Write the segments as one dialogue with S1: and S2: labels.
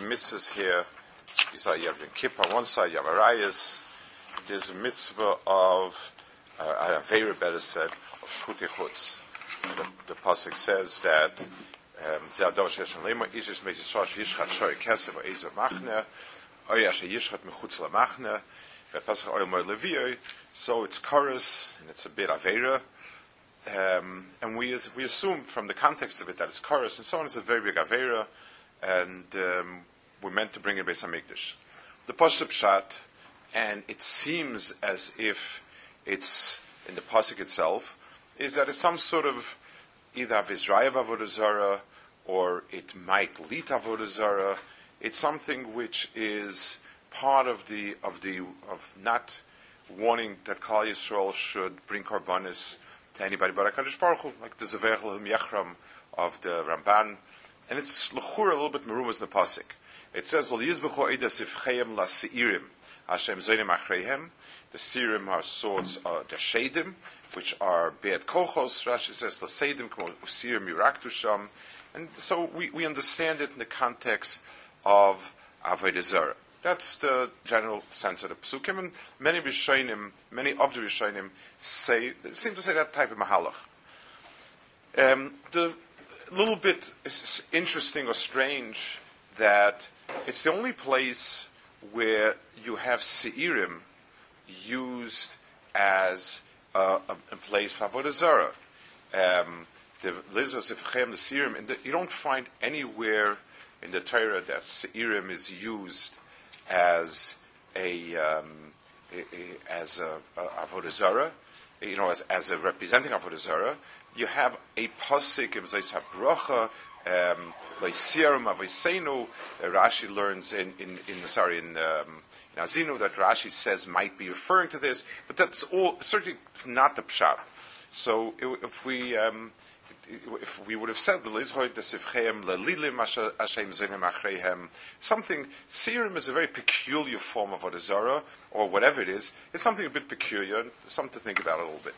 S1: the mitzvahs here, saw you have Yom Kippur on one side, you have Arayas. There's a mitzvah of, uh, very better said, of Shchutei Chutz. The, the pasuk says that um, so it's chorus and it's a bit Avera. Um, and we, we assume from the context of it that it's chorus and so on, it's a very big Avera, and um, we're meant to bring it Beis HaMikdash. The Pashup Pshat, and it seems as if it's in the Pasuk itself, is that it's some sort of either Avizrayev Avodah or it might lead Avodah It's something which is part of the, of the, of not wanting that Klal Yisrael should bring Karbanis to anybody but HaKadosh Baruch Hu, like the Zavech Yechram of the Ramban. And it's Lechur a little bit merumas in the Pasik. It says, Well, Yizbechu Eidas Ifchayim La Seirim, Hashem Zoinim Achreihem. The Sirim are swords, uh, the Shadim, which are Be'ed Kochos, Rashi says, La Seidim, Sirim Yuraktusham. And so we, we understand it in the context of Avodah. That's the general sense of the psukim, and many rishonim, many of the rishonim say seem to say that type of mahalach. Um, the little bit interesting or strange that it's the only place where you have seirim used as a, a, place for avodah zarah. Um, the lizos of the seirim, and you don't find anywhere in the Torah that seirim is used as a, um, a, a as a, a avodah zarah, you know, as, as a representing avodah zarah. You have a pasuk in Zayis um, Avosenu. Rashi learns in, in, in sorry in, um, in Azinu that Rashi says might be referring to this, but that's all certainly not the pshat. So if we um, if we would have said something serum is a very peculiar form of odazara or whatever it is. It's something a bit peculiar, something to think about a little bit.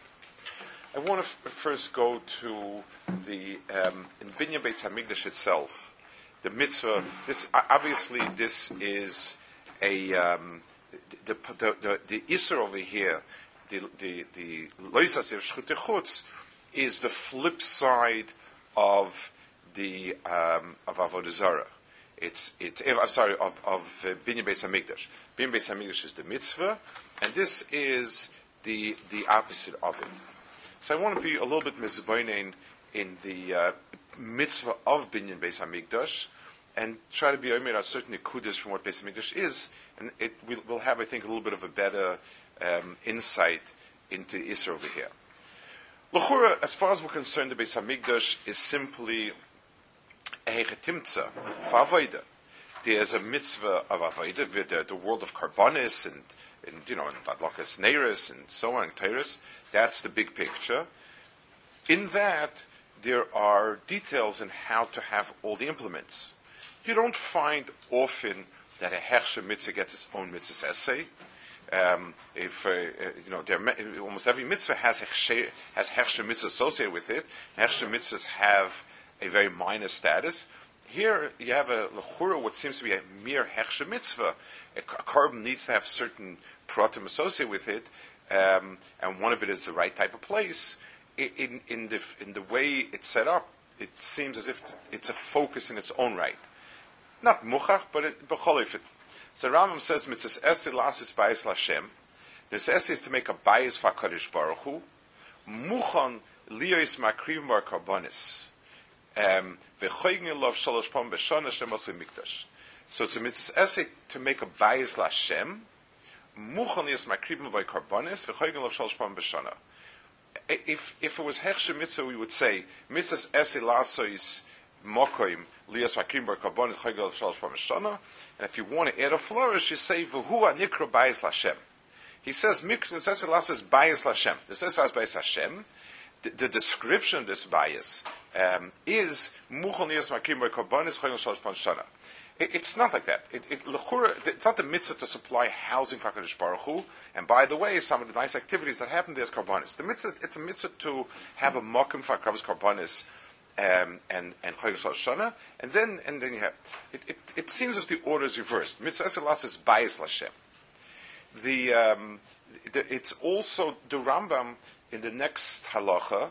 S1: I want to f- first go to the um, in Binyan Beis Hamikdash itself. The mitzvah. This obviously this is a um, the the the, the over here. The the the is the flip side of the um, of avodah zarah. It's it's I'm sorry of of uh, binyan beis hamikdash. Binyan beis hamikdash is the mitzvah, and this is the the opposite of it. So I want to be a little bit mizbainin in the uh, mitzvah of binyan beis hamikdash, and try to be omer a certain kudus from what beis hamikdash is, and it will we'll have I think a little bit of a better um, insight into Israel over here. L'chura, as far as we're concerned, the Beis Hamikdash is simply a hechetimtza There's a mitzvah of avodah with the, the world of karbonis and, and you know, and adlakas neiris and so on, and That's the big picture. In that, there are details in how to have all the implements. You don't find often that a Hersha mitzvah gets its own mitzvah essay. Um, if uh, uh you know, there, almost every mitzvah has hechshe, has mitzvah associated with it. Hechshe mitzvahs have a very minor status. Here you have a lechura, what seems to be a mere hechshe mitzvah. A, a korban needs to have certain pratim associated with it, um, and one of it is the right type of place. In, in, the, in the way it's set up, it seems as if it's a focus in its own right. Not muchach, but it, so Rambam says, mitzvah esi lasis bayis Lashem. This esi is to make a bayis for Baruch Hu. Muchon liyos makriv mar karbonis. Um, V'choygin lov shalosh pom b'shana shem mikdash. So it's a mitzvah essay to make a bayis Lashem, muchan yis makribim by karbonis, v'choygen of shalosh pam b'shana. If, if it was hechshe mitzvah, we would say, mitzvahs essay lasois mokoim, lias makribim by karbonis, choygen of shalosh pam b'shana, and if you want to add a flourish, you say, v'hua nikro bayis Lashem. He says, mitzvahs essay lasois bayis Lashem. This is bayis Hashem, the, description of this bias um, is muchal niyas makim by karbonis choyel shalosh pan shana. It's not like that. It, it, it's not the mitzvah to supply housing for Hakadosh Baruch Hu. And by the way, some of the nice activities that happen there is karbonis. The mitzvah, it's a mitzvah to have a mokum for Hakadosh karbonis um, and and choyel shalosh. And then and then you have it. It, it seems as the order is reversed. Mitzvah eselas is bias lashem. The, um, the it's also the Rambam in the next halacha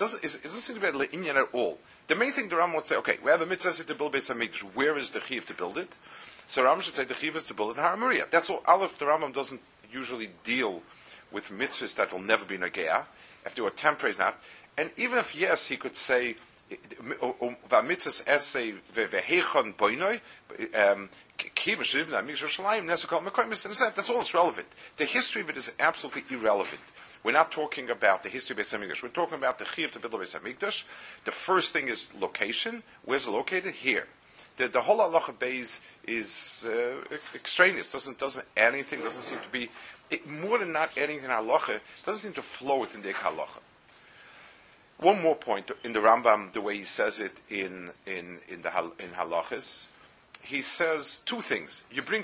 S1: doesn't, it doesn't seem to be a Inyan at all. The main thing the Ram would say, okay, we have a mitzvah to build Beis Hamikdash. Where is the chiv to build it? So Ram should say the chiv is to build it in Har Maria. That's all. Aleph, the Rambam doesn't usually deal with mitzvahs that will never be Nagea. If they were temporary, not. And even if yes, he could say v'amitzas essay v'hechon boinoi um, that's all that's relevant. The history of it is absolutely irrelevant. We're not talking about the history of Beis Hamikdash. We're talking about the chiv to build a Beis Hamikdash. The first thing is location. Where's it located? Here. The, the whole halacha base is uh, extraneous. Doesn't doesn't add anything. Doesn't seem to be it, more than not adding in halacha. Doesn't seem to flow within the halacha. One more point in the Rambam, the way he says it in in in the in halachas, he says two things. You bring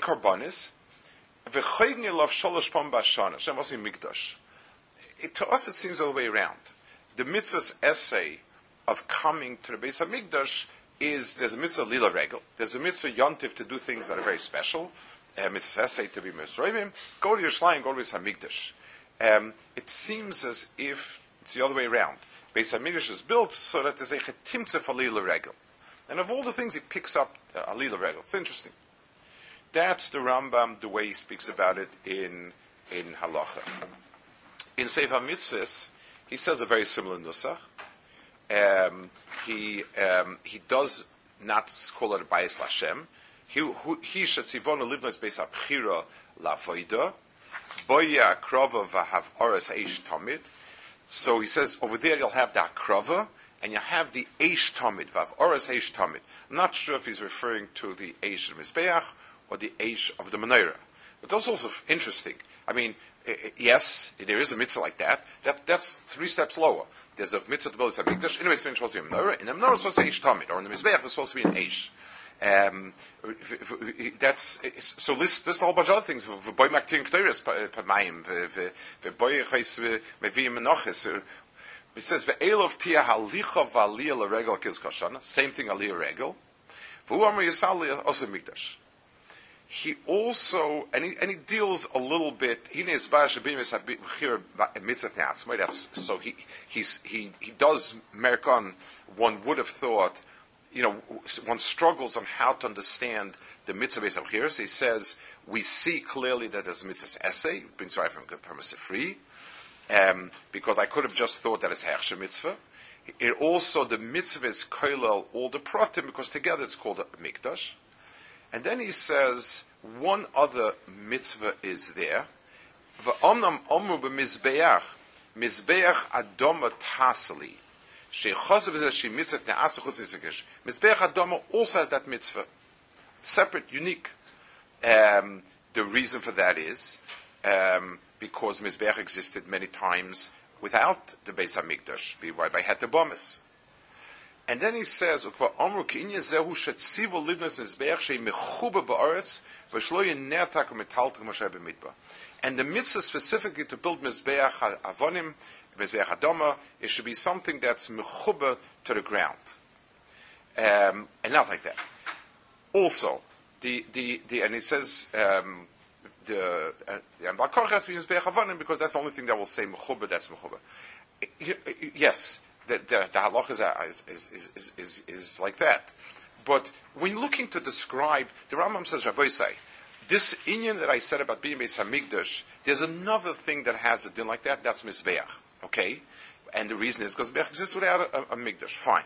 S1: karbanis, to us it seems all the way around. The mitzvah's essay of coming to the base of Mikdash is there's a mitzvah lila regel, there's a mitzvah yontiv to do things that are very special, a mitzvah essay to be misroivim, go to Yerushalayim, go to Beis Hamikdash. Um, it seems as if it's the other way around. Beis Hamikdash is built so that there's a chetimtze for Lila Regel. And of all the things, he picks up uh, a Lila Regel. It's interesting. That's the Rambam, the way he speaks about it in, in Halacha. In Sefer Mitzvahs, he says a very similar nusach. Um, he, um, he does not call it a Bayis Lashem. He, he should sivona livnos beis abchira lavoida. Boya krova vahav oras eish tamid. So he says over there you'll have the akrava and you have the eish tamid vav oras eish tamid. I'm not sure if he's referring to the eish of Mizbeach or the eish of the menorah, but that's also interesting. I mean, yes, there is a mitzvah like that. That that's three steps lower. There's a mitzvah to build a mikdash. Anyway, it's supposed to be a menorah. In the menorah, it's supposed to be eish tamid, or in the Mizbeach, it's supposed to be an eish. Um, that's so. This a whole bunch of other things. V'boy maktir k'toyres pamayim. V'boy chayis meviyim menoches. It says ve'elov tia halicha v'aliyah l'regel kils kashana. Same thing aliyah regel. V'hu amar yisal also mikdash. He also and he, and he deals a little bit. That's so he he's he he does merkon. One would have thought you know, one struggles on how to understand the mitzvah here. So he says, we see clearly that there's a mitzvah essay, brings right from free, um, because I could have just thought that it's Hershe mitzvah. It also, the mitzvah is all the pratim, because together it's called a mikdash. And then he says, one other mitzvah is there. V'omnam omru b'mizbeach, mizbeach adoma tasali. Mizbeach Adama also has that mitzvah. Separate, unique. Um, the reason for that is um, because Mizbeach existed many times without the Beis HaMikdash, by, by Hetabomis. And then he says, "Ukva ki inye zehu shetzivu livnos mizbeach shei mechuba ba'aretz v'shlo yenertak u'metaltak moshe b'midba." And the mitzvah specifically to build mizbeach avonim it should be something that's mechuba to the ground. Um, and not like that. Also, the, the, the, and he says, um, the, uh, Mizbeach Avonim because that's the only thing that will say Mechuba, that's Mechuba. Yes, the, the, the halach is, is, is, is, is, like that. But when looking to describe, the Rambam says, Rabbi say, this Inyan that I said about being Beis Hamikdash, there's another thing that has a din like that, that's Mizbeach. Okay? And the reason is because Mizbeach exists without a, a, a Mikdash. Fine.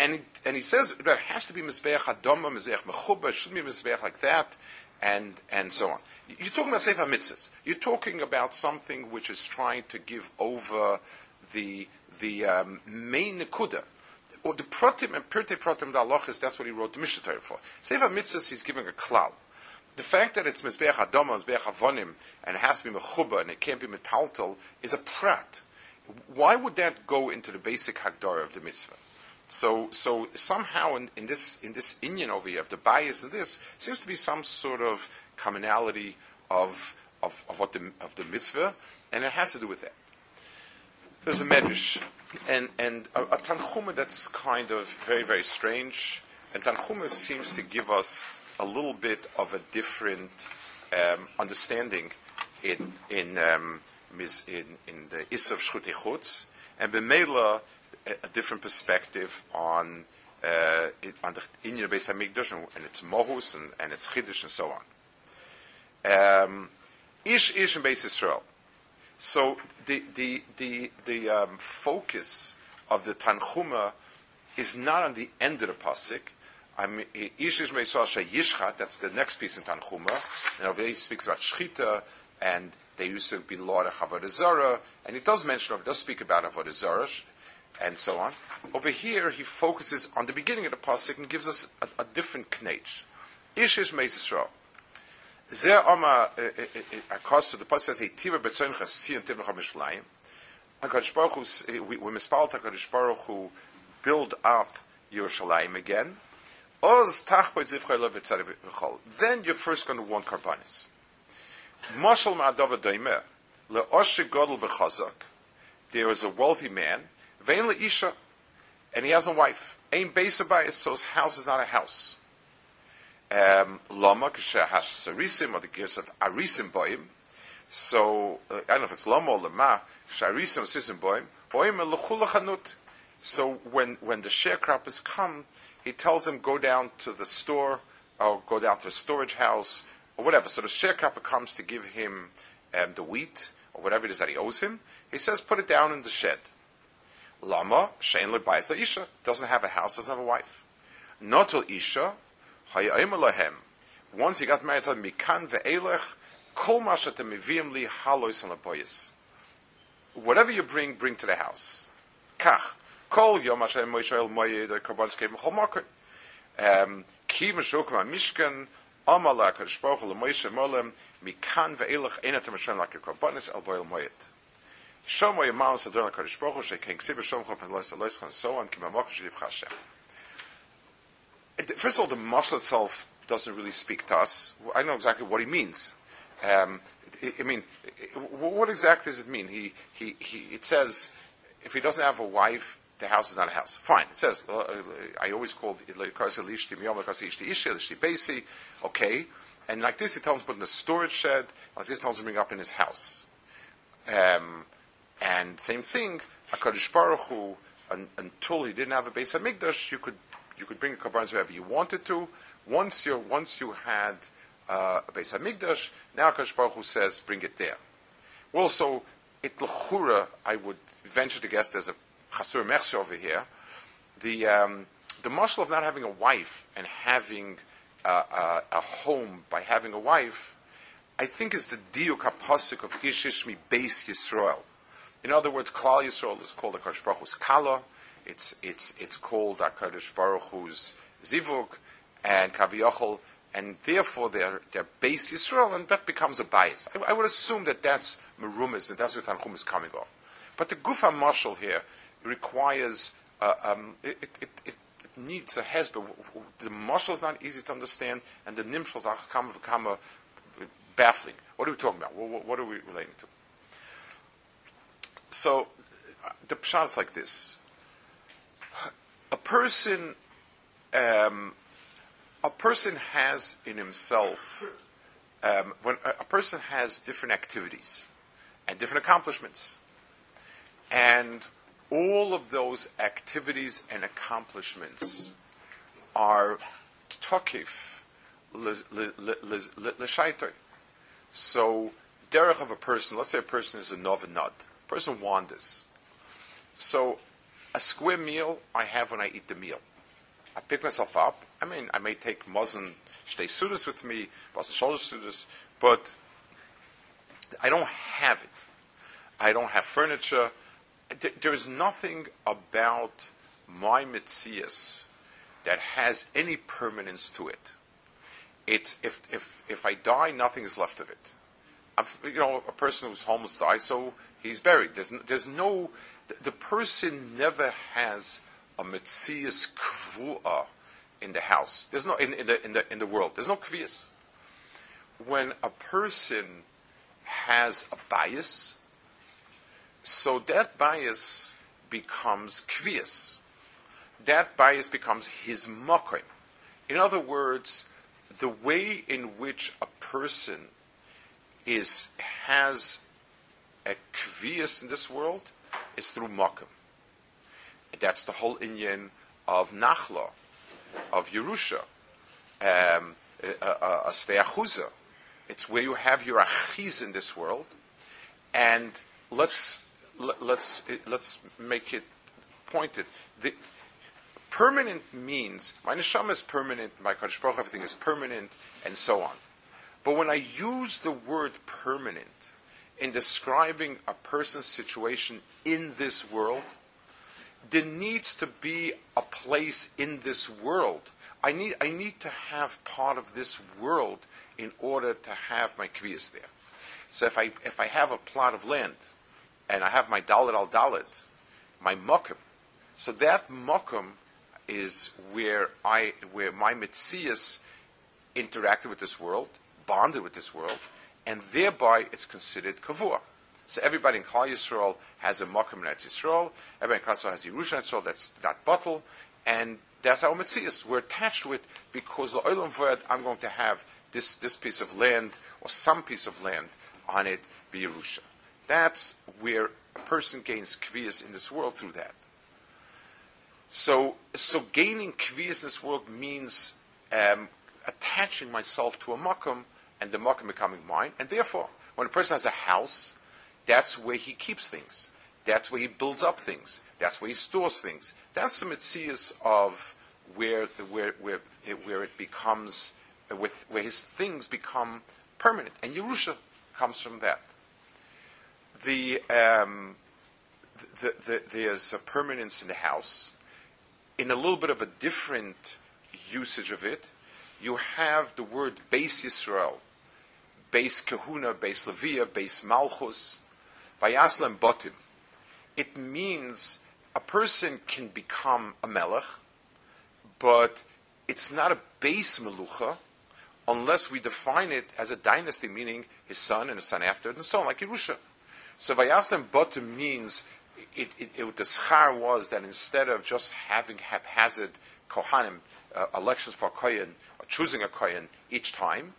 S1: And and he says there has to be Mizbeach Adoma, Mizbeach Mechuba, shouldn't be Mizbeach like that, and, and so on. You're talking about Sefer Mitzvahs. You're talking about something which is trying to give over the, the um, main Nekuda. Or the Protim and Pirte Protim Dalachis, that's what he wrote the Mishnah for. Sefer Mitzvahs, he's giving a klal. The fact that it's Mizbeach Adoma, Mizbeach Avonim, and it has to be Mechuba, and it can't be Metaltal, is a prat. Why would that go into the basic Hagdara of the mitzvah? So, so somehow in, in this in this Inyan over here, the bias in this seems to be some sort of commonality of of, of what the of the mitzvah, and it has to do with that. There's a medrash, and and a, a tanchuma that's kind of very very strange, and tanchuma seems to give us a little bit of a different um, understanding in in um, in, in the Isav Shchutei Chutz, and B'meila a different perspective on uh, on the Inyan Beis Hamikdash and, and its mohus and, and its chiddush and so on. Um, ish ish in Beis Israel. So the the the the um, focus of the Tanchuma is not on the end of the pasuk. I mean, ish ish yishchat. That's the next piece in Tanchuma, and over there he speaks about shchita and they used to be law of Avodah and it does mention, it does speak about Avodah Zarah, and so on. Over here, he focuses on the beginning of the pasuk and gives us a, a different knech. Ishish Meisro. Zer Oma Akos. The pasuk says, "Heitiva betzon chasiyon tibnach mishlayim." Hakadosh Baruch Hu, we, mispaled Hakadosh Baruch Hu build up Yerushalayim again. Oz tachboy zivchay v'chol. Then you're first going to want karbanis. Doimeh le'oshik godel v'chazak. There is a wealthy man Vein isha, and he has a wife. Ain beisabayis, so his house is not a house. Um, lama kasher has sarisim, or the gears of arisim boim. So uh, I don't know if it's lama or lama. Sharisim sisim boim. Boim elachulachanut. So when when the sharecroppers come, he tells them go down to the store or go down to the storage house or whatever. So the sharecropper comes to give him um, the wheat or whatever it is that he owes him. He says, put it down in the shed. Lama, Shein Isha, doesn't have a house, doesn't have a wife. Notel Isha. Once he got married, said, Mikan ve'elech, kol mashatem mivim li halois alapoyis. Whatever you bring, bring to the house. Kach, kol yom Hashem Moshe moyed, karbanis kev mechol makar. Um, ki meshokum ha-mishkan, amala Baruch Hu Moshe molem, mikan ve'elech einatem Hashem lakir karbanis el boyel moyed. Shomo Yamal Sadon HaKadosh Baruch Hu Shekin Ksiva Shomcho Penlois Alois and so on Kimamok Shiliv Hashem. First of all, the mashal itself doesn't really speak to us. I know exactly what he means. Um, I mean, what exactly does it mean? He, he, he, it says if he doesn't have a wife, the house is not a house. Fine. It says I always called it Okay, and like this, he tells him to put in a storage shed. Like this, he tells him to bring up in his house. Um, and same thing, Hakadosh Baruch Hu, un, until he didn't have a Beis Hamikdash, you could you could bring a korban wherever you wanted to. Once you once you had uh, a Beis Hamikdash, now Hakadosh Baruch Hu says, bring it there. Well, so it lechura, I would venture to guess there's a chasur mechse over here. The um, the marshal of not having a wife and having uh, uh, a home by having a wife, I think is the diuk hapasik of Ishish mi Beis Yisrael. In other words, Klal Yisrael is called HaKadosh Baruch Hu's Kala. It's, it's, it's called HaKadosh Baruch Hu's Zivug and Kaviyachol, and therefore they're, they're base Yisrael, and that becomes a bias. I, I would assume that that's Merumis, and that's where Tanchum is coming off. But the Gufa Marshal here requires, uh, um, it, it, it, needs a hesba. The Marshal is not easy to understand, and the Nimshals are come, become baffling. What are we talking about? What, what are we relating to? So the pshat is like this: a person um, a person has in himself, um, when a, a person has different activities and different accomplishments, and all of those activities and accomplishments are tokif l'shaitoi. So, derech of a person, let's say a person is a novenad, person wanders. So, a square meal I have when I eat the meal. I pick myself up. I mean, I may take muzzin shtei sudas with me, basan sholosh sudas, but I don't have it. I don't have furniture. There is nothing about my mitzias that has any permanence to it. It's if if if I die, nothing is left of it. I've, you know, a person who's homeless dies, so he's buried. There's there's no the, person never has a mitzias kvua in the house. There's no in, in, the in the in the world. There's no kvias. When a person has a bias, so that bias becomes kvias. That bias becomes his mokim. In other words, the way in which a person is has a kvias in this world is through mokim. That's the whole inyan of Nachla, of Yerusha, um. It's where you have your achiz in this world, and let's let's let's make it pointed. The, permanent means my neshama is permanent, my Baruch everything is permanent, and so on. But when I use the word permanent in describing a person's situation in this world, there needs to be a place in this world. I need, I need to have part of this world in order to have my kviyas there. So if I, if I have a plot of land and I have my dalit al dalit, my mokum, so that mokum is where I, where my mitzias interacted with this world, bonded with this world, and thereby it's considered kavua. So everybody in Klal Yisrael has a Mokum in Eretz Yisrael. Everybody in Klal Yisrael has Yerusha Yisrael. That's that bottle, and that's our Metzias. We're attached to it because the Olam Vod, I'm going to have this this piece of land or some piece of land on it be Yerusha. That's where a person gains kvias in this world through that. So, so gaining kvias in this world means um, attaching myself to a makom and the makom becoming mine. And therefore, when a person has a house, that's where he keeps things. That's where he builds up things. That's where he stores things. That's the mitzias of where, where, where, it, where it becomes, with, where his things become permanent. And Yerusha comes from that. The, um, the, the, there's a permanence in the house. In a little bit of a different usage of it, you have the word base Yisrael, base Kahuna, base Levia, base Malchus, Vayaslam Botim. It means a person can become a melech, but it's not a base melucha unless we define it as a dynasty, meaning his son and his son after, it and so on, like Yerusha. So Vayaslam Botim means it, it, it, the schar was that instead of just having haphazard kohanim uh, elections for kohen or choosing a kohen each time,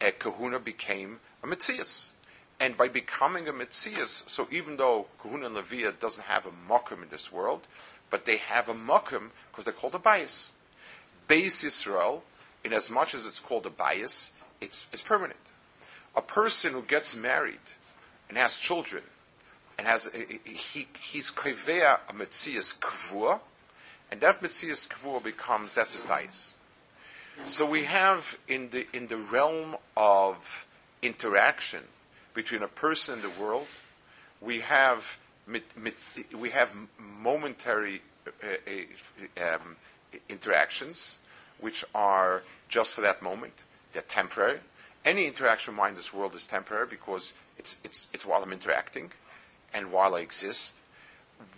S1: a kahuna became a mitzias. And by becoming a Metzias, so even though Kahuna and Leviah doesn't have a Mokum in this world, but they have a Mokum because they're called a bias. Base Israel, in as much as it's called a bias, it's, it's permanent. A person who gets married and has children and has eh, eh, eh, he he's kavea a Metzias Kvua, and that Metzias Kvua becomes that's his bias. So we have in the in the realm of interaction between a person and the world. We have we have momentary uh, uh, um, interactions, which are just for that moment. They're temporary. Any interaction of in this world is temporary because it's, it's, it's while I'm interacting and while I exist.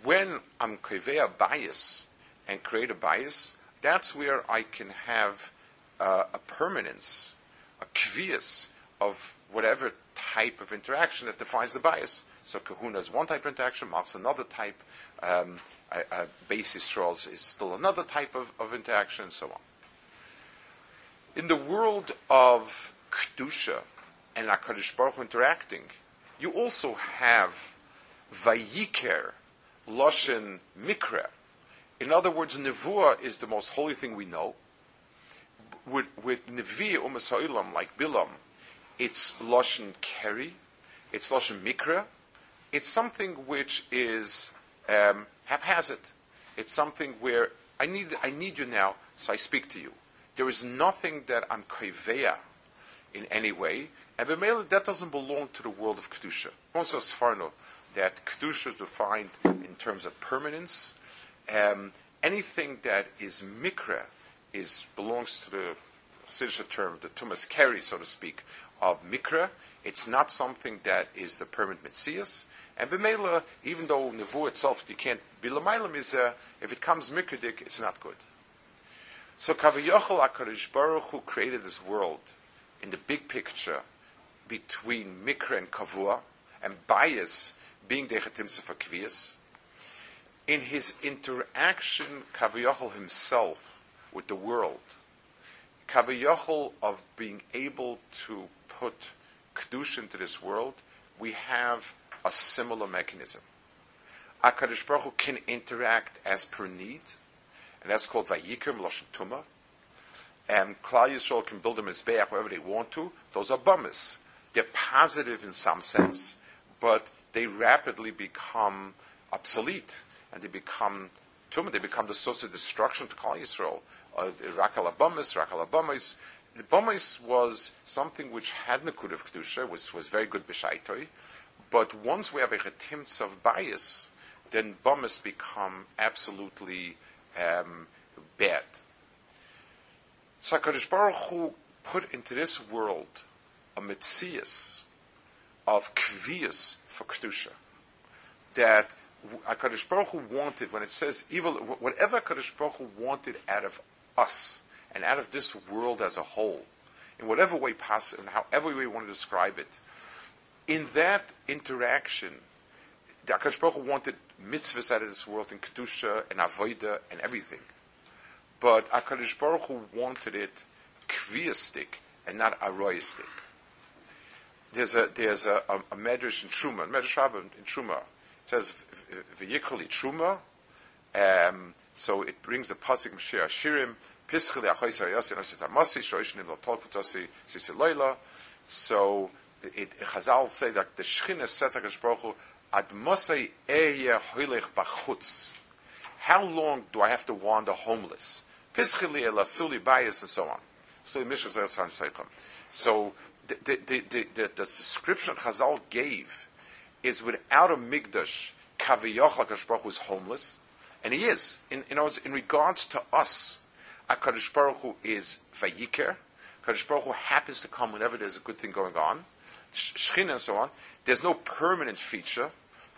S1: When I'm convey a bias and create a bias, that's where I can have uh, a permanence, a kvias of whatever type of interaction that defines the bias. So kahuna is one type of interaction, malchus another type, um, Yisrael is still another type of, of interaction, and so on. In the world of Kedusha and HaKadosh Baruch Hu interacting, you also have Vayiker, Loshen Mikra. In other words, Nevuah is the most holy thing we know. With, with Nevi Umasa'ilam, like Bilam, it's Loshen Keri, it's Loshen Mikra. It's something which is um, haphazard. It's something where I need, I need you now, so I speak to you. There is nothing that I'm kaiveya in any way, and b'meila that doesn't belong to the world of kedusha. Also, Sforno, that kedusha is defined in terms of permanence. Um, anything that is mikra is belongs to the Siddish term, the tumas keri, so to speak, of mikra. It's not something that is the permanent mitzias. And b'meila, even though nevu itself you can't be is uh, if it comes mikradik, it's not good. So Kaviyachol Akarish Baruch who created this world in the big picture between Mikra and Kavua and bias being the for Kviyas. In his interaction, Kaviyachol himself with the world, Kaviyachol of being able to put Kedush into this world, we have a similar mechanism. Akarish Baruch Hu can interact as per need and that's called Vayikrim Lashon Tuma. And Klal Yisrael can build them as Mizbeach wherever they want to. Those are bummis. They're positive in some sense, but they rapidly become obsolete and they become Tuma. They become the source of destruction to Klal Yisrael. Uh, Rakal Abamis, Rakal Abamis. The Bamis was something which had Nakud of Kedusha, was, was very good B'shaitoi, but once we have a of bias, then Bamis become absolutely um, bad. Sakarish Baruch Hu put into this world a mitzias of kvias for kedusha that Hakadosh Baruch Hu wanted when it says evil, whatever Hakadosh Baruch Hu wanted out of us and out of this world as a whole, in whatever way possible, in however way you want to describe it, in that interaction, the Hakadosh Baruch Hu wanted mitzvahs out of this world, and kedusha and avoida and everything. But Hakadosh Baruch Hu wanted it kviastic and not aroyistic. There's a there's a, a, a medrash in Truma, medrash Rabbah in Truma. It says v'yikrali Truma. Um, so it brings a pasuk Mashiach Shirim. So it, Chazal say that the Shechina set Hakadosh Baruch Hu how long do I have to wander homeless? Pischili elasuli bias and so on. So the, the, the, the, description Chazal gave is without a migdash, Kaviyach Baruch was homeless, and he is. In, in, in regards to us, Akadosh Baruch Hu is vayiker. Akadosh Baruch Hu happens to come whenever there's a good thing going on. Shechina and so on. There's no permanent feature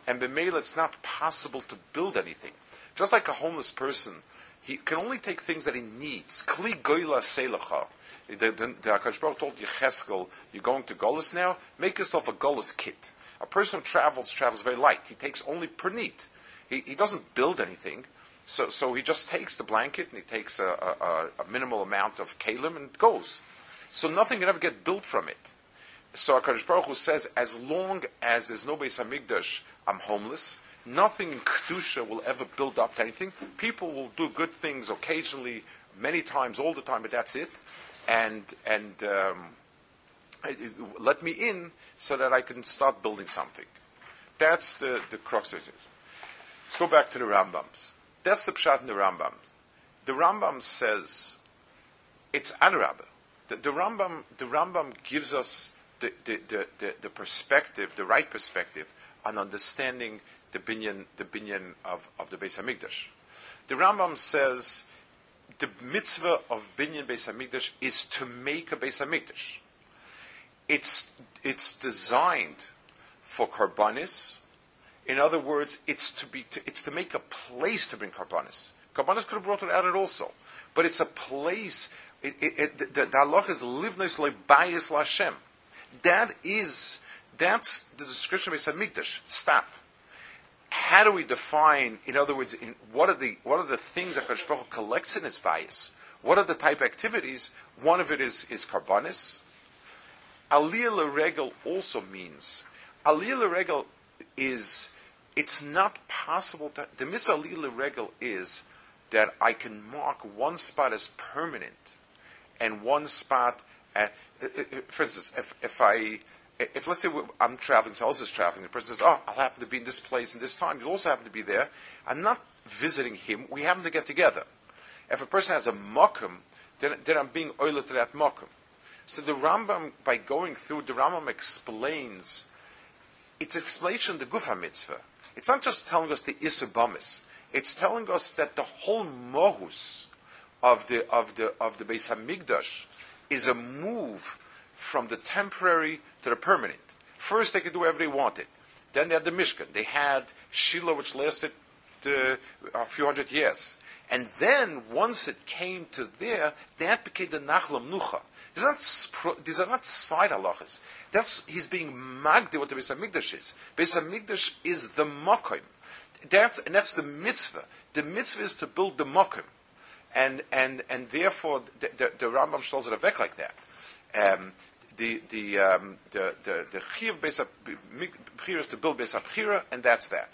S1: and b'meila it's not possible to build anything. Just like a homeless person, he can only take things that he needs. Kli goyla selacha. The, the, the Akash Baruch told Yecheskel, you're going to Golis now? Make yourself a Golis kit. A person who travels, travels very light. He takes only pernit. He, he doesn't build anything. So, so he just takes the blanket and he takes a, a, a minimal amount of kalim and goes. So nothing can ever get built from it. So HaKadosh Baruch Hu says, as long as there's no Beis HaMikdash, I'm homeless. Nothing in Kedusha will ever build up to anything. People will do good things occasionally, many times, all the time, but that's it. And, and um, let me in so that I can start building something. That's the, the crux of it. Let's go back to the Rambams. That's the pshat in the Rambam. The Rambam says it's Adarabah. The, the, Rambam, the Rambam gives us the, the, the, the, the perspective, the right perspective on understanding the binyan, the binyan of, of the Beis Hamikdash. The Rambam says the mitzvah of binyan Beis Hamikdash is to make a Beis Hamikdash. It's it's designed for karbanis. In other words, it's to be to, it's to make a place to bring karbanis. Karbanis could have brought it out it also, but it's a place. It, it, it, the, the, halach is livnis lebayis lashem. That is that's the description of Mikdash. Stop. How do we define, in other words, in, what are the what are the things that Baruch collects in his bias? What are the type activities? One of it is, is karbanis. Aliyah regel also means, Aliyah regel is, it's not possible to, the mitzvah Aliyah regel is that I can mark one spot as permanent and one spot, at, uh, uh, uh, for instance, if, if I, if let's say I'm traveling, someone else is traveling, the person says, "Oh, I'll happen to be in this place in this time. You'll also happen to be there." I'm not visiting him. We happen to get together. If a person has a mokum, then, then I'm being oiler to that mokum. So the Rambam, by going through, the Rambam explains. It's explanation of the Gufa mitzvah. It's not just telling us the Isubamis. It's telling us that the whole mohus of the of the of the Beis Hamikdash is a move from the temporary to the permanent. First, they could do whatever they wanted. Then they had the Mishkan. They had Shiloh, which lasted uh, a few hundred years. And then, once it came to there, that became the Nachlam Nucha. These are not, these are not side halachas. That's, he's being magdi what the Beis HaMikdash is. Beis HaMikdash is the Mokim. That's, and that's the mitzvah. The mitzvah is to build the Mokim. And, and, and therefore, the, the, the Rambam stalls it back like that. Um, the the um, the the the chiv is to build besa bchira, and that's that.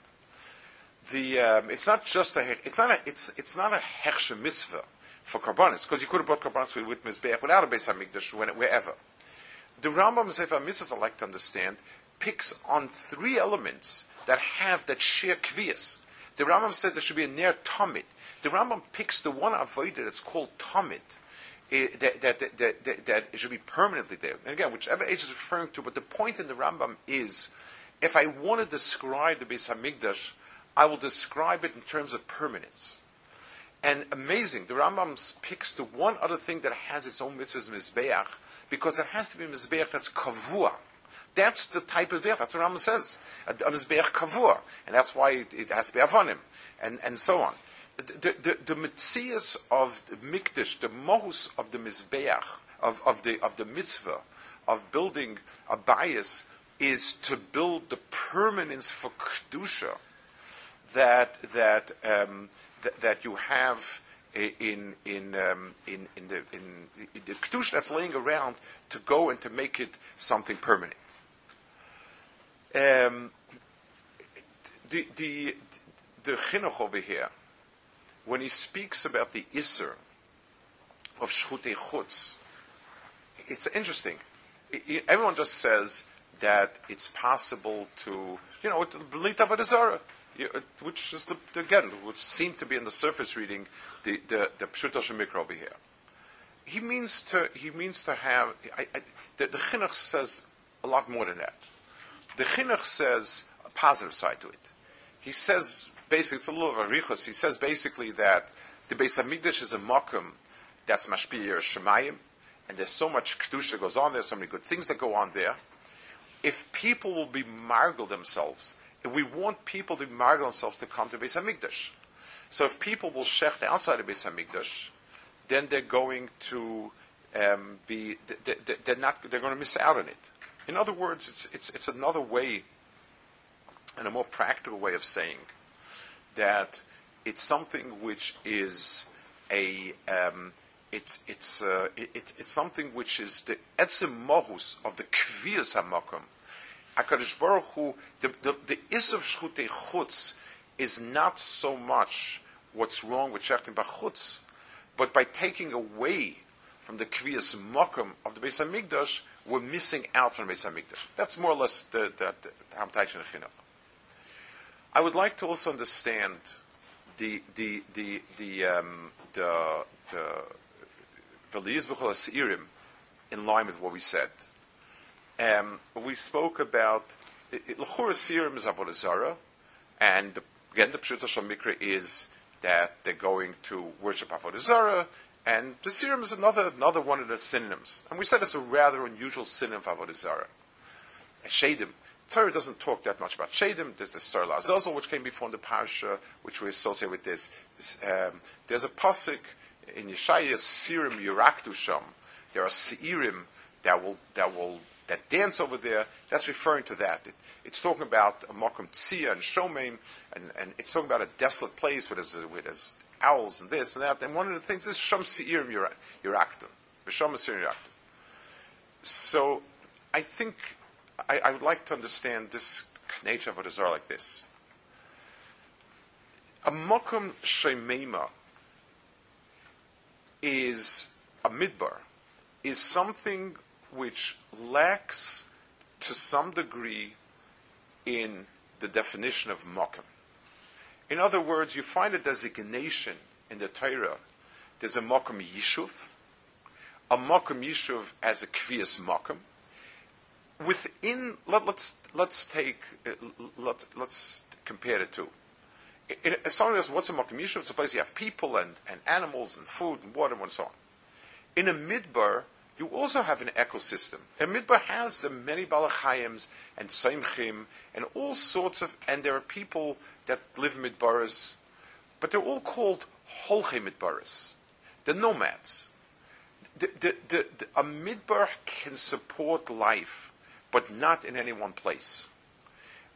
S1: The um, it's not just a it's not a it's it's not a mitzvah for karbanis because you could have brought karbanis with, with mizbeach without a besa mikdash wherever. The Rambam Sefer Mitzvahs, I like to understand, picks on three elements that have that share kvias. The Rambam said there should be a ner tamid. The Rambam picks the one avoided that's called tamid that, that, that, that, that it should be permanently there. And again, whichever age is referring to, but the point in the Rambam is, if I want to describe the Beis Hamikdash, I will describe it in terms of permanence. And amazing, the Rambam picks the one other thing that has its own mitzvahs, mizbeach, because it has to be mizbeach that's kavua. That's the type of beach. That's what Rambam says. A, a mizbeach kavua, and that's why it, it has to be avonim, and and so on the, the, the Metzias of the Mikdash, the Mohus of the Mizbeach, of, of, the, of the mitzvah, of building a bias, is to build the permanence for Kedusha that, that, um, that you have in, in, um, in, in, the, in, in the that's laying around to go and to make it something permanent. Um, the, the, the chinuch over here, when he speaks about the Isser of Shchutei Chutz, it's interesting. Everyone just says that it's possible to, you know, Belit Avodah which is the, again, which seemed to be in the surface reading, the the, the Pshuta here. He means to he means to have I, I, the, the Chinuch says a lot more than that. The Chinuch says a positive side to it. He says basically, it's a little of a richus. He says basically that the Beis Hamikdash is a makom that's mashpiyah shemayim, and there's so much kedusha goes on there, so many good things that go on there. If people will be margal themselves, we want people to margal themselves to come to Beis Hamikdash, so if people will shecht outside of Beis Hamikdash, then they're going to um, be they're not they're going to miss out on it. In other words, it's it's it's another way and a more practical way of saying that it's something which is a um, it's it's uh, it, it's something which is the etzim mohus of the kviyas hamakom. Hakadosh Baruch Hu, the the, the isav shchutei chutz is not so much what's wrong with shechting bachutz, but by taking away from the kviyas mokum of the Beis Hamikdash, we're missing out from the Beis Hamikdash. That's more or less the the, the, the I would like to also understand the the the the um, the the in line with what we said. Um, we spoke about L'chura Sirim is Avodah Zarah, and again the Pshuta Mikra is that they're going to worship Avodah Zarah, and the Sirim is another another one of the synonyms. And we said it's a rather unusual synonym for Avodah Zarah. Shadim Torah doesn't talk that much about Shadim. There's the Sarla Azazel, which came before in the Parsha, which we associate with this. this um, there's a pasuk in Yeshaya, Sirim Yuraktu Sham. There are Seirim that will, that will, that dance over there. That's referring to that. It, it's talking about a Mokum Tzia and Shomeim, and, and it's talking about a desolate place where there's, where there's owls and this and that. And one of the things is Sham Seirim Yuraktim. Sham Seirim Yuraktim. So I think I, I, would like to understand this nature of a is like this. A mokum shemema is a midbar, is something which lacks to some degree in the definition of mokum. In other words, you find a designation in the Torah. There's a mokum yishuv, a mokum yishuv as a kvias mokum. Within, let, us let's take uh, let's let's compare the two. In, in, someone what's a mokum yishuv? It's a place you have people and, and animals and food and water and so on. In a midbar, you also have an ecosystem. And Midbar has the many balachayims and saimchim and all sorts of, and there are people that live in midbaras, but they're all called holche midbaras, the nomads. The, the, the, the, a midbar can support life, but not in any one place.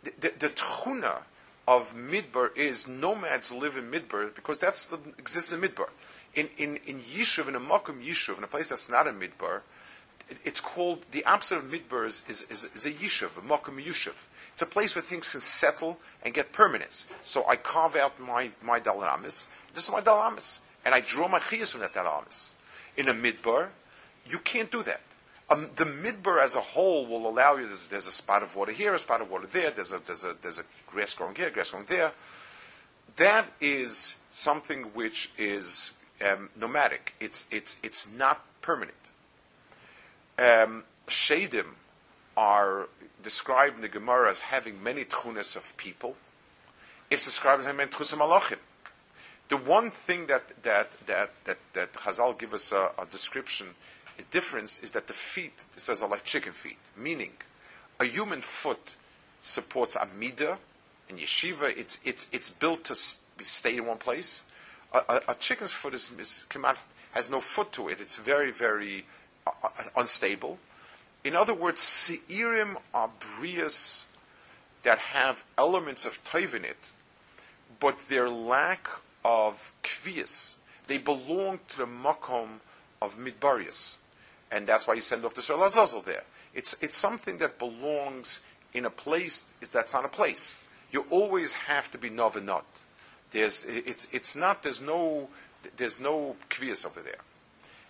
S1: The, the, the tchuna of midbar is nomads live in midbar because that's the exists in midbar in, in, in Yishuv, in a Mokum Yishuv, in a place that's not a Midbar, it's called, the opposite of Midbar is, is, is, is a Yishuv, a Mokum Yishuv. It's a place where things can settle and get permanence. So I carve out my, my Dalamis, this is my Dalamis, and I draw my Chiyas from that Dalamis. In a Midbar, you can't do that. Um, the midbar as a whole will allow you. There's, there's, a spot of water here, a spot of water there. There's a there's a there's a grass growing here, grass growing there. That is something which is um, nomadic. It's, it's, it's not permanent. Um, shadim are described in the Gemara as having many tchunas of people. It's described as having tchunas malachim. The one thing that, that, that, that, that Chazal give us a, a description, a difference, is that the feet, it says, are like chicken feet, meaning a human foot supports amida and yeshiva. It's, it's, it's built to stay in one place a, a, chicken's foot is, is has no foot to it. It's very, very uh, uh, unstable. In other words, seirim are that have elements of toiv in it, but their lack of kvias, they belong to the makom of midbarius. And that's why you send off the Lazazel there. It's, it's something that belongs in a place that's not a place. You always have to be novenot. There's, it's, it's not, there's no, there's no over there.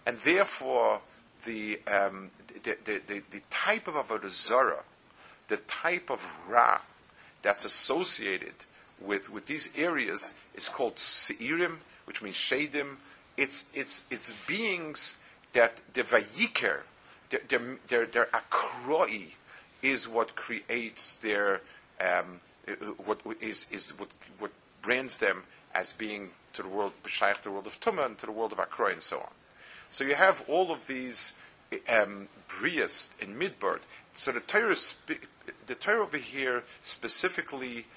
S1: And therefore, the, um, the, the, the, the, type of avodah the type of ra that's associated with, with these areas is called seirim, which means shadim. It's, it's, it's beings that the vayiker, their, their, akroi, is what creates their, um, what is, is what, what brands them as being to the world, B'shaych, the world of Tumah, and to the world of Akroy, and so on. So you have all of these um, Brias in Midbar. So the Torah, the Torah over here specifically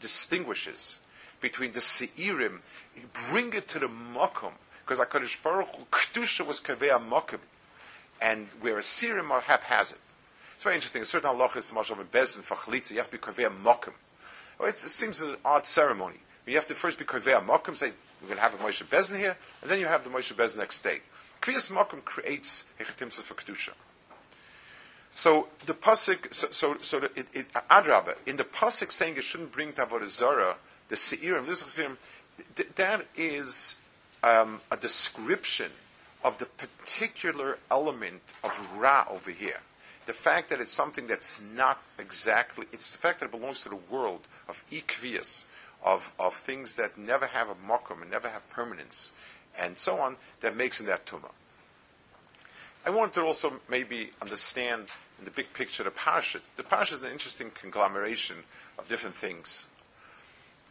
S1: distinguishes between the Seirim, bring it to the Mokum, because HaKadosh Baruch Hu, Kedusha was Kaveh Mokum, and where a Seirim are haphazard. It's very interesting. A certain halachas, Mashal Bezin, Fachlitza, you have to be Kaveh. Well, it seems an odd ceremony. You have to first be Kovea Mokum, say, we're going to have a Moshe Bezin here, and then you have the Moshe Bezin next day. Kviyas Mokum creates Hechetimsa for Kedusha. So the pasuk, so so, so the, it, it, in the pasuk saying you shouldn't bring Tavodah Zara, the Seirim, this Seirim, th- that is um, a description of the particular element of Ra over here. The fact that it's something that's not exactly, it's the fact that it belongs to the world of Ikvias, of, of things that never have a mokum and never have permanence, and so on, that makes in that tumah. I want to also maybe understand in the big picture the parashat. The parashat is an interesting conglomeration of different things.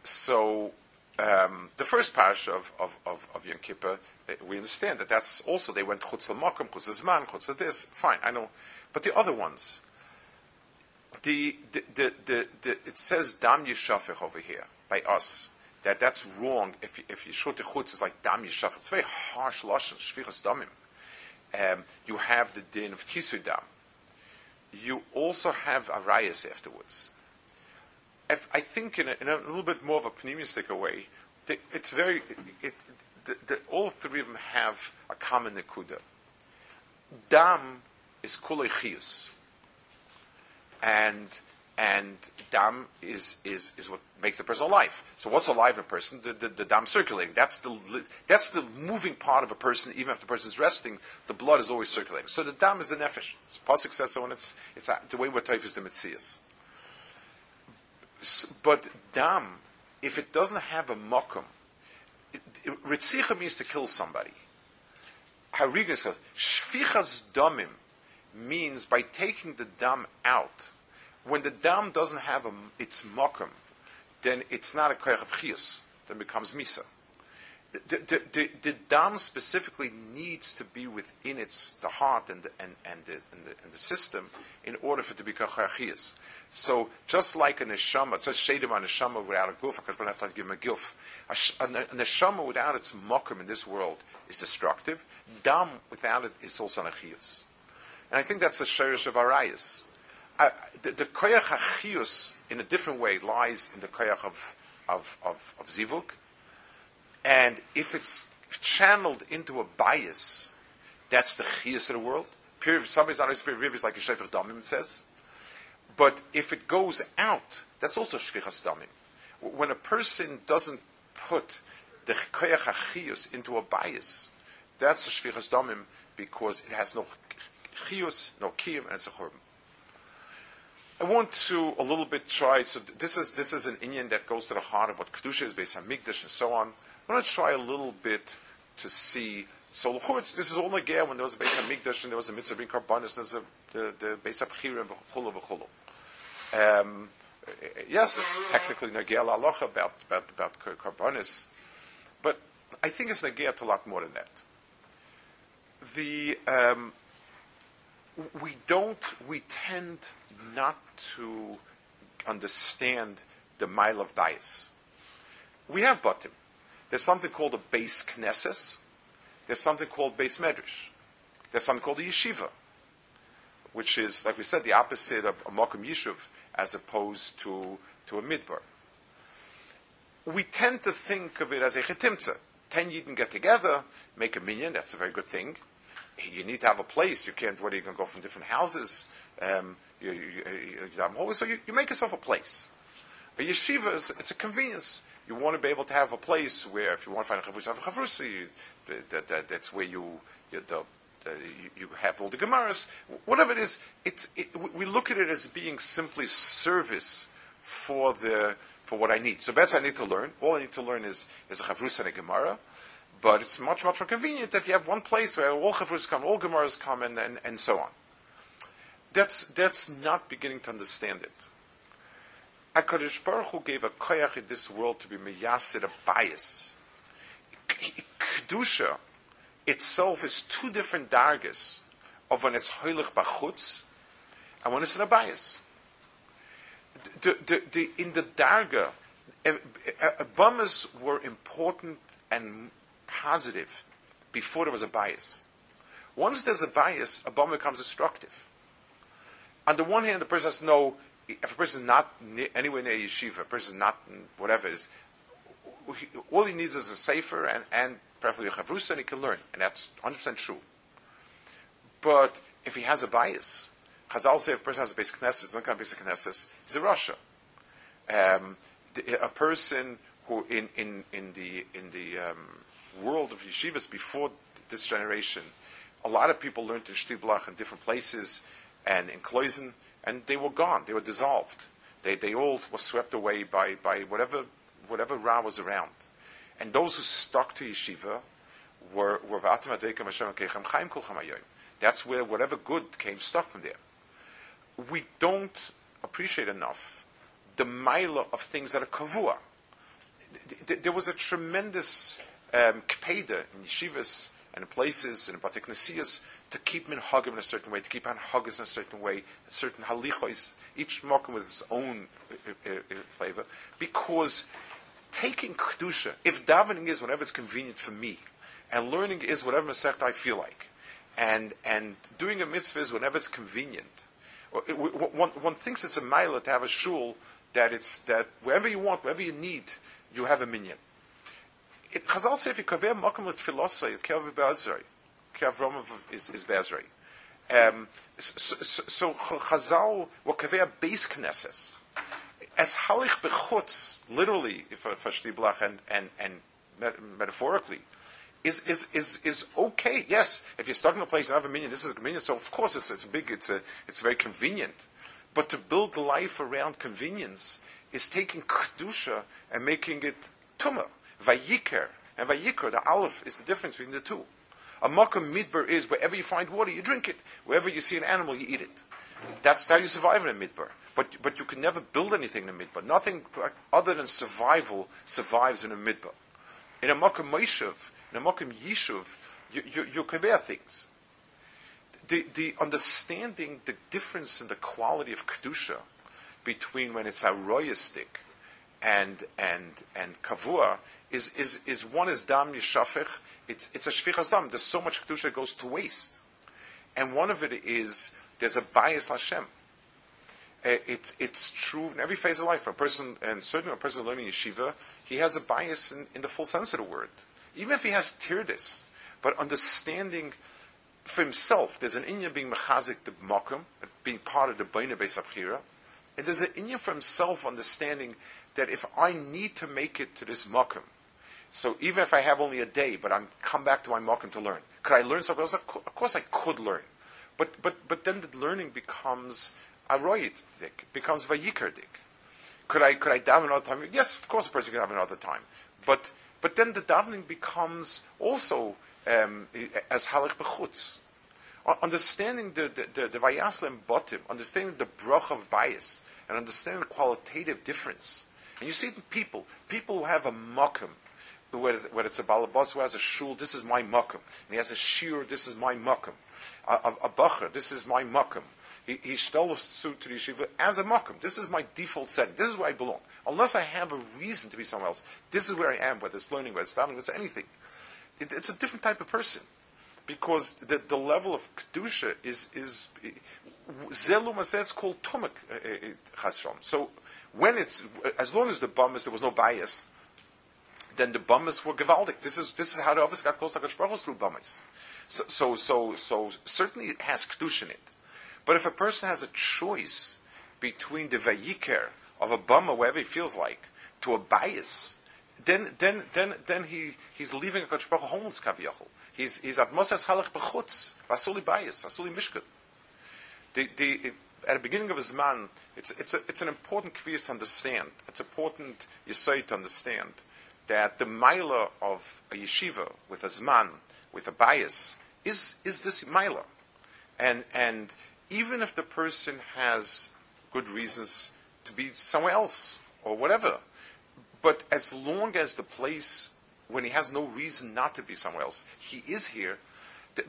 S1: So um, the first parasha of, of, of, of Yom Kippur, eh, we understand that that's also, they went chutz al-makom, chutz zman chutz this, fine, I know. But the other ones, the, the, the, the, it says dam yishafech over here by us that that's wrong. If if Yeshut Chutz is like Dam Yishaf, it's very harsh lashon Shvichas Damim. Um, you have the din of Kisudam. You also have Arayas afterwards. If, I think in a, in a, little bit more of a pneumistic way, it's very, it, the, the, all three of them have a common nekuda. Dam is kulei and and dam is, is, is what makes the person alive. So what's alive in a person? The, the, the dam circulating. That's the, that's the moving part of a person, even if the person is resting, the blood is always circulating. So the dam is the nefesh. It's Pasuk says so, and it's, it's, the way we're is the mitzias. But dam, if it doesn't have a mokum, ritzicha means to kill somebody. Hariga says, shfichas damim means by taking the dam out, when the dam doesn't have a, its mokum, then it's not a koyach of chius, then becomes misa. The, the, the, the, dam specifically needs to be within its the heart and the, and, and, the, and, the, and the system in order for it to become chayachiyas. So just like a neshama, it says shadim on neshama without a guf, because we have to give him a guf. A, a, neshama without its mokum in this world is destructive. Dam without it is also a chiyus. And I think that's a shirish of arayas the, the koyach achius in a different way lies in the koyach of, of, of, of zivuk. And if it's channeled into a bias, that's the chius of the world. Somebody's not a spirit is like a shefer damim, it says. But if it goes out, that's also shvichas damim. When a person doesn't put the koyach achius into a bias, that's a shvichas damim because it has no chius, no kiyum, and it's a churban. I want to a little bit try. So this is this is an inyan that goes to the heart of what kedusha is based on mikdash and so on. I want to try a little bit to see. So this is all again when there was a base on mikdash and there was a mitzvah being karbanis. There's a the the base of chirim v'chulu v'chulu. Um, yes, it's technically nagel alocha about about about but I think it's nagel to a lot more than that. The um, we don't. We tend not to understand the mile of bias. We have batim. There's something called a base knesses. There's something called base medrash. There's something called a yeshiva, which is, like we said, the opposite of a makom yishuv as opposed to, to a midbar. We tend to think of it as a chetimtza. Ten yidden get together, make a minyan, that's a very good thing. You need to have a place. You can't, what are you going to go from different houses? Um, you, you, you, so you, you make yourself a place. A yeshiva is it's a convenience. You want to be able to have a place where, if you want to find a chavrusa, have a. That, that, that's where you you, the, the, you have all the gemaras. Whatever it is, it's, it, we look at it as being simply service for the for what I need. So that's I need to learn. All I need to learn is is a chavrusa and a gemara. But it's much much more convenient if you have one place where all chavrus come, all gemaras come, and, and, and so on that's, that's not beginning to understand it. HaKadosh Baruch Hu gave a koyach in this world to be meyasid, a bias. Kedusha itself is two different dargas of when it's hoilich bachutz and when it's in a bias. The, the, the, in the darga, eh, eh, eh, Abamas were important and positive before there was a bias. Once there's a bias, a bomb becomes destructive on the one hand, the person has no, if a person is not anywhere near yeshiva, a person is not whatever is, all he needs is a safer and, and preferably a chavrusa, and he can learn, and that's 100% true. But if he has a bias, Chazal say if a person has a basic knesses, not kind of basic knesses, he's a Russia. Um, a person who in, in, in the, in the um, world of yeshivas before this generation, a lot of people learned in Shtiblach in different places and in Kloisen, and they were gone. They were dissolved. They, they all were swept away by, by whatever, whatever Ra was around. And those who stuck to yeshiva were, were That's where whatever good came stuck from there. We don't appreciate enough the mila of things that are kavua. There was a tremendous um, in yeshivas and in places and in particular to keep minhagim in a certain way, to keep anhagas in a certain way, a certain halichos, each mokum with its own uh, uh, uh, flavor, because taking kedusha, if davening is whenever it's convenient for me, and learning is whatever masech I feel like, and and doing a mitzvah is whenever it's convenient. One, one thinks it's a mile to have a shul that it's that wherever you want, wherever you need, you have a minyan. Chazal say if you kaver makom l'tfilosay, kev be'azrei, romov is, is be'azrei. Um, so, so, so Chazal, what kaver base knesses, as halich bechutz, literally, if I blach, and, and, and metaphorically, is, is, is, is okay. Yes, if you're stuck in a place and have a minyan, this is a convenient. So of course it's, it's big, it's, a, it's very convenient. But to build life around convenience is taking kedusha and making it tumah, vayiker, and vayiker. The aleph is the difference between the two. A makam midbar is wherever you find water, you drink it. Wherever you see an animal, you eat it. That's how you survive in a midbar. But, but you can never build anything in a midbar. Nothing other than survival survives in a midbar. In a makam meishav, in a makam yishuv, you, you, you convey things. The, the understanding the difference in the quality of kedusha between when it's aroyistic and and and kavua is is is one is dam yishafich. It's it's a shvichas dam. There's so much kedusha goes to waste, and one of it is there's a bias Hashem. Uh, it's it's true in every phase of life. A person, and certainly a person learning yeshiva, he has a bias in, in the full sense of the word. Even if he has tirdis, but understanding for himself, there's an inyan being mechazik the makom, being part of the baina beis and there's an inyan for himself understanding that if I need to make it to this makom, so even if I have only a day, but I'm come back to my makom to learn, could I learn something else? Of course, I could learn, but but but then the learning becomes aroyit dik, becomes vayikar dik. Could I could I daven another time? Yes, of course, a person can have another time, but but then the davening becomes also um, as halach bechutz. Understanding the the, the, the botim, understanding the brach of bias, and understanding the qualitative difference. And you see people, people who have a makom, whether, it's a balabas who has a shul, this is my makom. And he has a shir, this is my makom. A, a, a bacher, this is my makom. He, he stelvs to the yeshiva as a makom. This is my default setting. This is where I belong. Unless I have a reason to be somewhere else, this is where I am, whether it's learning, whether it's davening, whether it's anything. It, it's a different type of person. Because the, the level of kedusha is, is Zelum it's called Tumak uh, uh, So when it's, as long as the Bummas, there was no bias, then the Bummas were Gavaldic. This is, this is how the office got close to Hakadosh through Bummas. So, so, so, so certainly it has Kedush in it. But if a person has a choice between the Vayiker of a Bumma, wherever he feels like, to a bias, then, then, then, then he, he's leaving a Baruch homeless kaviyachol. He's, he's at Moses Halach Bechutz, Vasuli bias, Vasuli Mishkan the, the, at the beginning of his man, it's, it's, a, it's an important quiz to understand. It's important you say to understand that the miler of a yeshiva with a zman, with a bias, is, is this miler. And, and even if the person has good reasons to be somewhere else or whatever, but as long as the place, when he has no reason not to be somewhere else, he is here,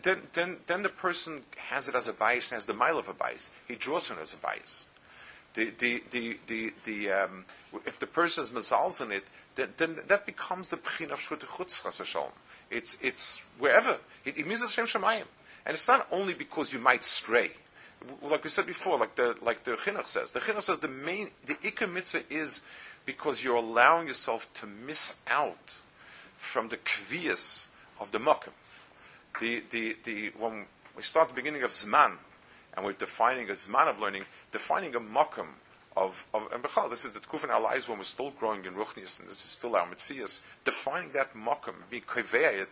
S1: then, then, then the person has it as a bias and has the mile of a bias. He draws from it as a bias. The, the, the, the, the, um, if the person has mazals in it, then, then that becomes the pchin of shvut It's, it's wherever. It, it means Shemayim. And it's not only because you might stray. Like we said before, like the, like the chinuch says. The chinuch says the main, the ikka mitzvah is because you're allowing yourself to miss out from the kvias of the mokum the, the, the, when we start the beginning of Zman, and we're defining a Zman of learning, defining a Makam of, of and Bechal, this is the Tkuf in our lives when we're still growing in Ruchnias, and this is still our Metzias, defining that Makam, being Kaveh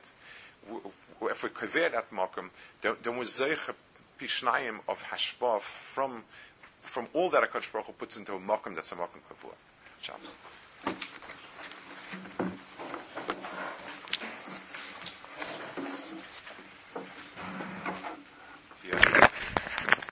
S1: if we Kaveh that Makam, then, we're Zeicha Pishnayim of Hashbah from, from all that HaKadosh Baruch puts into a Makam that's a Makam Kabua. Shabbos.